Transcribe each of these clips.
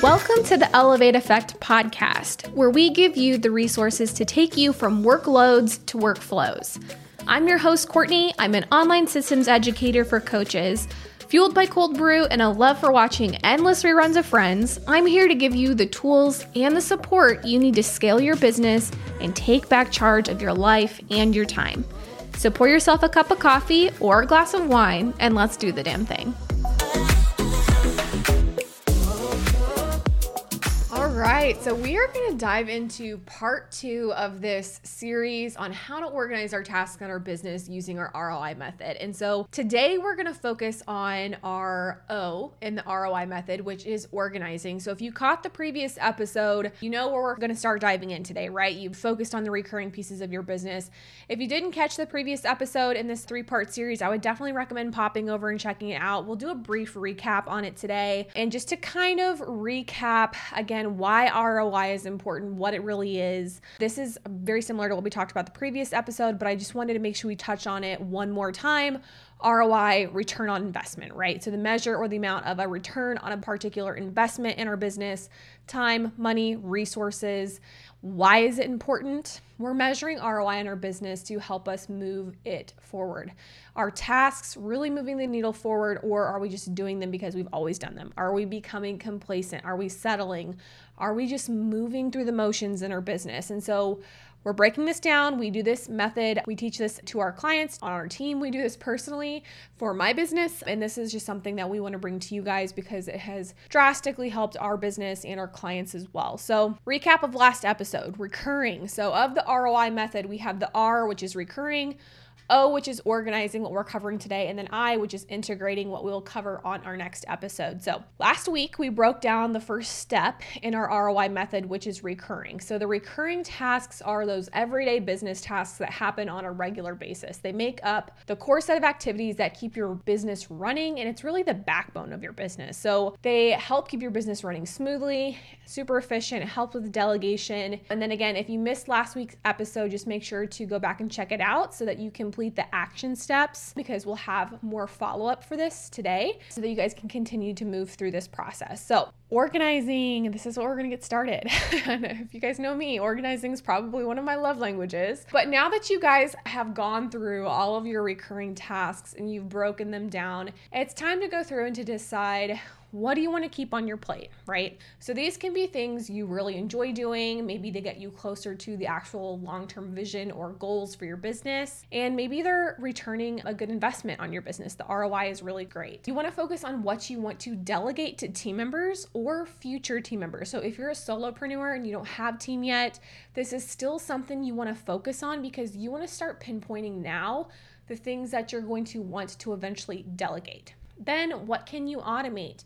Welcome to the Elevate Effect podcast, where we give you the resources to take you from workloads to workflows. I'm your host, Courtney. I'm an online systems educator for coaches. Fueled by cold brew and a love for watching endless reruns of Friends, I'm here to give you the tools and the support you need to scale your business and take back charge of your life and your time. So pour yourself a cup of coffee or a glass of wine and let's do the damn thing. Right, so we are going to dive into part two of this series on how to organize our tasks in our business using our ROI method. And so today we're going to focus on our O in the ROI method, which is organizing. So if you caught the previous episode, you know where we're going to start diving in today, right? You've focused on the recurring pieces of your business. If you didn't catch the previous episode in this three part series, I would definitely recommend popping over and checking it out. We'll do a brief recap on it today. And just to kind of recap again, why why ROI is important, what it really is. This is very similar to what we talked about the previous episode, but I just wanted to make sure we touch on it one more time. ROI, return on investment, right? So the measure or the amount of a return on a particular investment in our business, time, money, resources. Why is it important? We're measuring ROI in our business to help us move it forward. Are tasks really moving the needle forward, or are we just doing them because we've always done them? Are we becoming complacent? Are we settling? Are we just moving through the motions in our business? And so we're breaking this down. We do this method. We teach this to our clients on our team. We do this personally for my business. And this is just something that we want to bring to you guys because it has drastically helped our business and our clients as well. So, recap of last episode recurring. So, of the ROI method, we have the R, which is recurring. O, which is organizing what we're covering today, and then I, which is integrating what we'll cover on our next episode. So, last week we broke down the first step in our ROI method, which is recurring. So, the recurring tasks are those everyday business tasks that happen on a regular basis. They make up the core set of activities that keep your business running, and it's really the backbone of your business. So, they help keep your business running smoothly, super efficient, help with delegation. And then again, if you missed last week's episode, just make sure to go back and check it out so that you can complete the action steps because we'll have more follow up for this today so that you guys can continue to move through this process. So, organizing, this is what we're to get started. if you guys know me, organizing is probably one of my love languages. But now that you guys have gone through all of your recurring tasks and you've broken them down, it's time to go through and to decide what do you want to keep on your plate, right? So these can be things you really enjoy doing. Maybe they get you closer to the actual long term vision or goals for your business. And maybe they're returning a good investment on your business. The ROI is really great. You want to focus on what you want to delegate to team members or future team members. So if you're a solopreneur and you don't have team yet, this is still something you want to focus on because you want to start pinpointing now the things that you're going to want to eventually delegate. Then, what can you automate?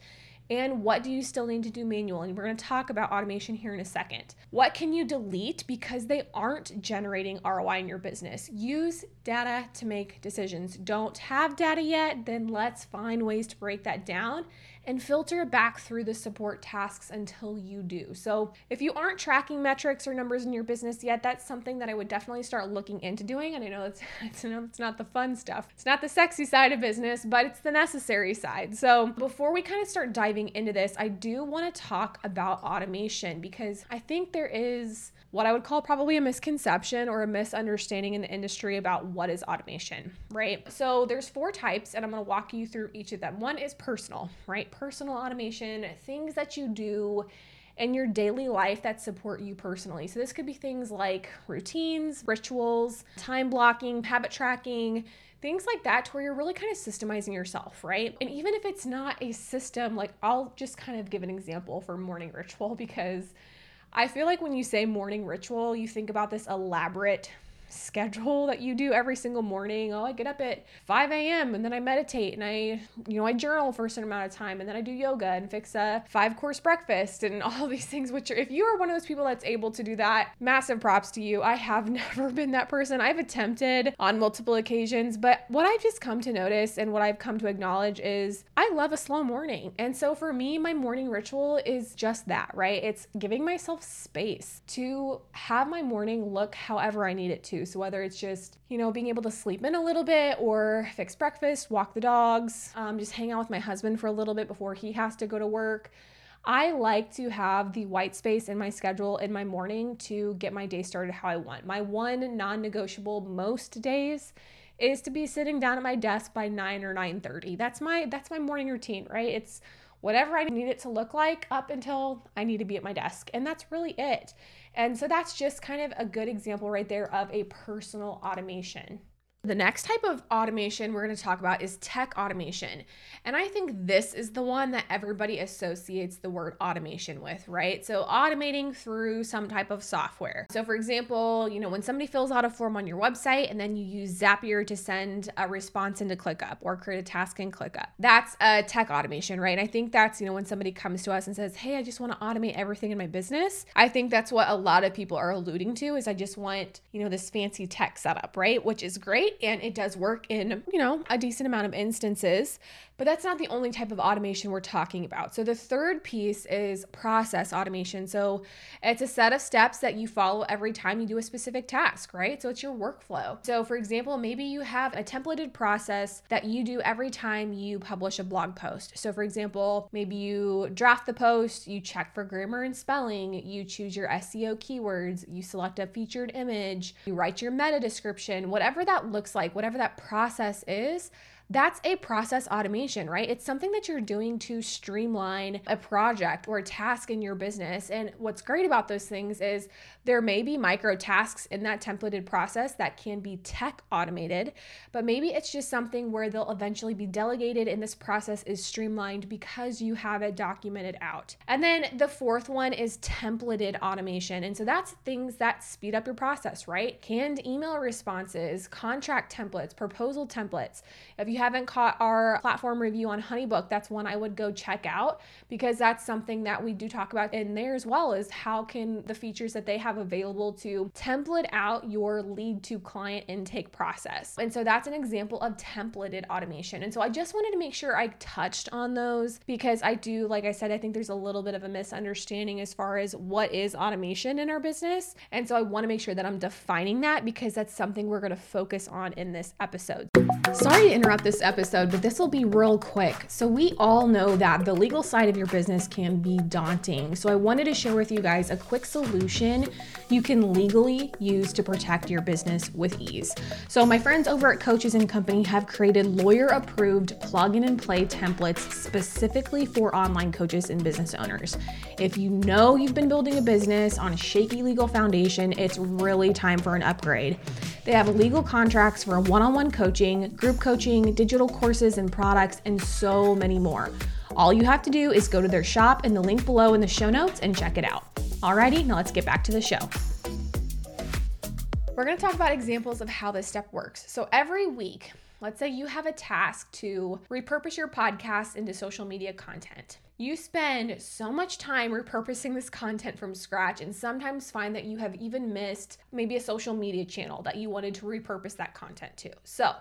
And what do you still need to do manual? And we're going to talk about automation here in a second. What can you delete because they aren't generating ROI in your business? Use data to make decisions. Don't have data yet? Then let's find ways to break that down and filter back through the support tasks until you do. So, if you aren't tracking metrics or numbers in your business yet, that's something that I would definitely start looking into doing. And I know it's it's, it's not the fun stuff. It's not the sexy side of business, but it's the necessary side. So, before we kind of start diving into this, I do want to talk about automation because I think there is what I would call probably a misconception or a misunderstanding in the industry about what is automation, right? So there's four types and I'm going to walk you through each of them. One is personal, right? Personal automation, things that you do in your daily life that support you personally. So this could be things like routines, rituals, time blocking, habit tracking, things like that to where you're really kind of systemizing yourself, right? And even if it's not a system, like I'll just kind of give an example for morning ritual because I feel like when you say morning ritual, you think about this elaborate schedule that you do every single morning. Oh, I get up at 5 a.m. and then I meditate and I, you know, I journal for a certain amount of time and then I do yoga and fix a five course breakfast and all these things, which are, if you are one of those people that's able to do that, massive props to you. I have never been that person. I've attempted on multiple occasions, but what I've just come to notice and what I've come to acknowledge is I love a slow morning. And so for me, my morning ritual is just that, right? It's giving myself space to have my morning look however I need it to So whether it's just, you know, being able to sleep in a little bit or fix breakfast, walk the dogs, um, just hang out with my husband for a little bit before he has to go to work. I like to have the white space in my schedule in my morning to get my day started how I want. My one non-negotiable most days is to be sitting down at my desk by 9 or 9:30. That's my that's my morning routine, right? It's whatever I need it to look like up until I need to be at my desk. And that's really it. And so that's just kind of a good example right there of a personal automation. The next type of automation we're going to talk about is tech automation. And I think this is the one that everybody associates the word automation with, right? So, automating through some type of software. So, for example, you know, when somebody fills out a form on your website and then you use Zapier to send a response into ClickUp or create a task in ClickUp, that's a tech automation, right? And I think that's, you know, when somebody comes to us and says, Hey, I just want to automate everything in my business. I think that's what a lot of people are alluding to is I just want, you know, this fancy tech setup, right? Which is great great and it does work in, you know, a decent amount of instances. But that's not the only type of automation we're talking about. So the third piece is process automation. So it's a set of steps that you follow every time you do a specific task, right? So it's your workflow. So for example, maybe you have a templated process that you do every time you publish a blog post. So for example, maybe you draft the post, you check for grammar and spelling, you choose your SEO keywords, you select a featured image, you write your meta description, whatever that looks like, whatever that process is, that's a process automation, right? It's something that you're doing to streamline a project or a task in your business. And what's great about those things is there may be micro tasks in that templated process that can be tech automated, but maybe it's just something where they'll eventually be delegated and this process is streamlined because you have it documented out. And then the fourth one is templated automation. And so that's things that speed up your process, right? Canned email responses, contract templates, proposal templates. If you haven't caught our platform review on HoneyBook, that's one I would go check out because that's something that we do talk about in there as well is how can the features that they have available to template out your lead to client intake process. And so that's an example of templated automation. And so I just wanted to make sure I touched on those because I do, like I said, I think there's a little bit of a misunderstanding as far as what is automation in our business. And so I want to make sure that I'm defining that because that's something we're going to focus on in this episode. Sorry to interrupt this episode, but this will be real quick. So, we all know that the legal side of your business can be daunting. So, I wanted to share with you guys a quick solution you can legally use to protect your business with ease. So, my friends over at Coaches and Company have created lawyer approved plug in and play templates specifically for online coaches and business owners. If you know you've been building a business on a shaky legal foundation, it's really time for an upgrade. They have legal contracts for one on one coaching, group coaching, digital courses and products, and so many more. All you have to do is go to their shop in the link below in the show notes and check it out. Alrighty, now let's get back to the show. We're gonna talk about examples of how this step works. So every week, let's say you have a task to repurpose your podcast into social media content. You spend so much time repurposing this content from scratch and sometimes find that you have even missed maybe a social media channel that you wanted to repurpose that content to. So,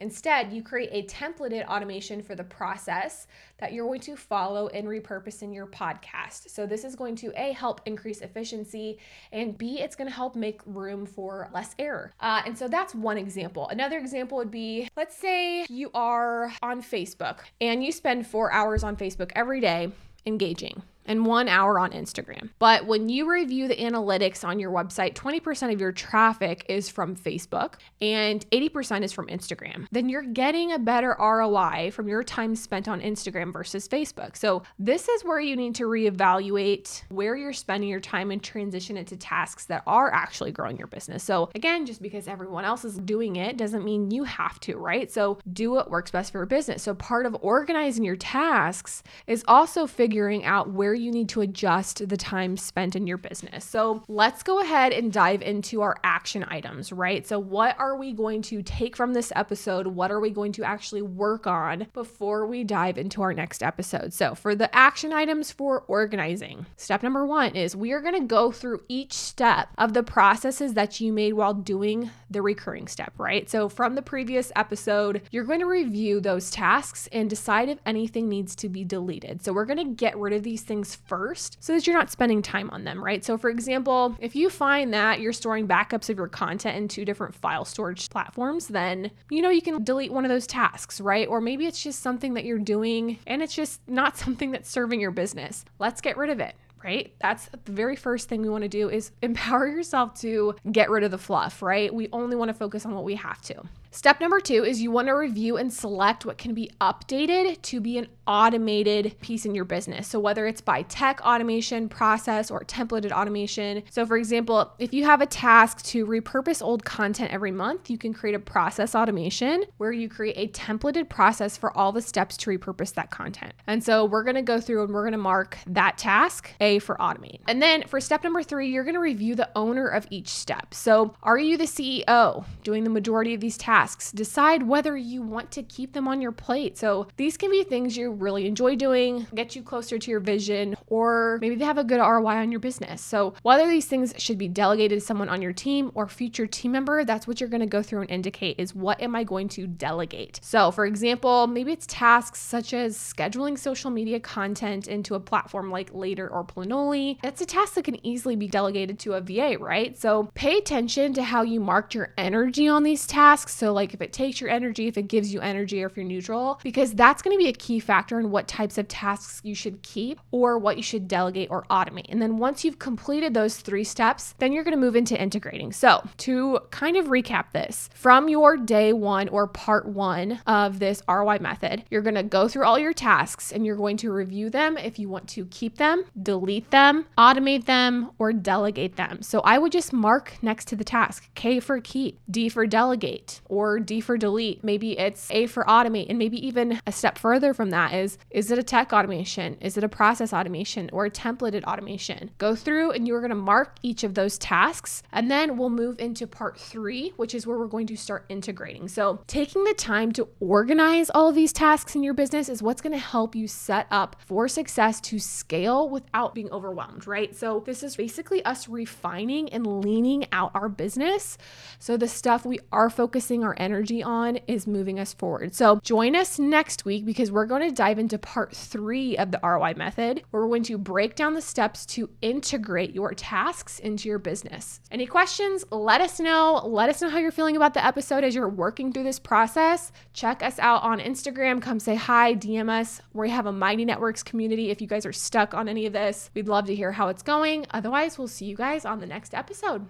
Instead, you create a templated automation for the process that you're going to follow and repurpose in your podcast. So, this is going to A, help increase efficiency, and B, it's going to help make room for less error. Uh, and so, that's one example. Another example would be let's say you are on Facebook and you spend four hours on Facebook every day engaging and one hour on Instagram. But when you review the analytics on your website, 20% of your traffic is from Facebook and 80% is from Instagram. Then you're getting a better ROI from your time spent on Instagram versus Facebook. So, this is where you need to reevaluate where you're spending your time and transition it to tasks that are actually growing your business. So, again, just because everyone else is doing it doesn't mean you have to, right? So, do what works best for your business. So, part of organizing your tasks is also figuring out where you need to adjust the time spent in your business. So let's go ahead and dive into our action items, right? So, what are we going to take from this episode? What are we going to actually work on before we dive into our next episode? So, for the action items for organizing, step number one is we are going to go through each step of the processes that you made while doing the recurring step, right? So, from the previous episode, you're going to review those tasks and decide if anything needs to be deleted. So, we're going to get rid of these things things first so that you're not spending time on them, right? So, for example, if you find that you're storing backups of your content in two different file storage platforms, then you know you can delete one of those tasks, right? Or maybe it's just something that you're doing and it's just not something that's serving your business. Let's get rid of it right? That's the very first thing we want to do is empower yourself to get rid of the fluff, right? We only want to focus on what we have to. Step number two is you want to review and select what can be updated to be an automated piece in your business. So, whether it's by tech automation, process, or templated automation. So, for example, if you have a task to repurpose old content every month, you can create a process automation where you create a templated process for all the steps to repurpose that content. And so, we're going to go through and we're going to mark that task A for automate. And then for step number three, you're going to review the owner of each step. So, are you the CEO doing the majority of these tasks? Tasks. Decide whether you want to keep them on your plate. So these can be things you really enjoy doing, get you closer to your vision, or maybe they have a good ROI on your business. So whether these things should be delegated to someone on your team or future team member, that's what you're going to go through and indicate is what am I going to delegate? So for example, maybe it's tasks such as scheduling social media content into a platform like Later or Planoly. That's a task that can easily be delegated to a VA, right? So pay attention to how you marked your energy on these tasks. So like if it takes your energy, if it gives you energy, or if you're neutral, because that's going to be a key factor in what types of tasks you should keep or what you should delegate or automate. And then once you've completed those three steps, then you're going to move into integrating. So, to kind of recap this, from your day one or part one of this ROI method, you're going to go through all your tasks and you're going to review them if you want to keep them, delete them, automate them, or delegate them. So, I would just mark next to the task K for keep, D for delegate, or or D for delete. Maybe it's A for automate. And maybe even a step further from that is is it a tech automation? Is it a process automation or a templated automation? Go through and you're going to mark each of those tasks. And then we'll move into part three, which is where we're going to start integrating. So taking the time to organize all of these tasks in your business is what's going to help you set up for success to scale without being overwhelmed, right? So this is basically us refining and leaning out our business. So the stuff we are focusing our energy on is moving us forward. So join us next week because we're going to dive into part three of the ROI method, where we're going to break down the steps to integrate your tasks into your business. Any questions? Let us know. Let us know how you're feeling about the episode as you're working through this process. Check us out on Instagram. Come say hi, DM us. We have a Mighty Networks community. If you guys are stuck on any of this, we'd love to hear how it's going. Otherwise, we'll see you guys on the next episode.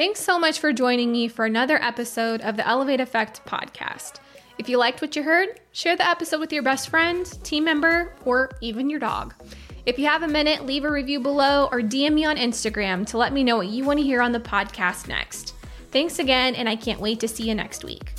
Thanks so much for joining me for another episode of the Elevate Effect podcast. If you liked what you heard, share the episode with your best friend, team member, or even your dog. If you have a minute, leave a review below or DM me on Instagram to let me know what you want to hear on the podcast next. Thanks again, and I can't wait to see you next week.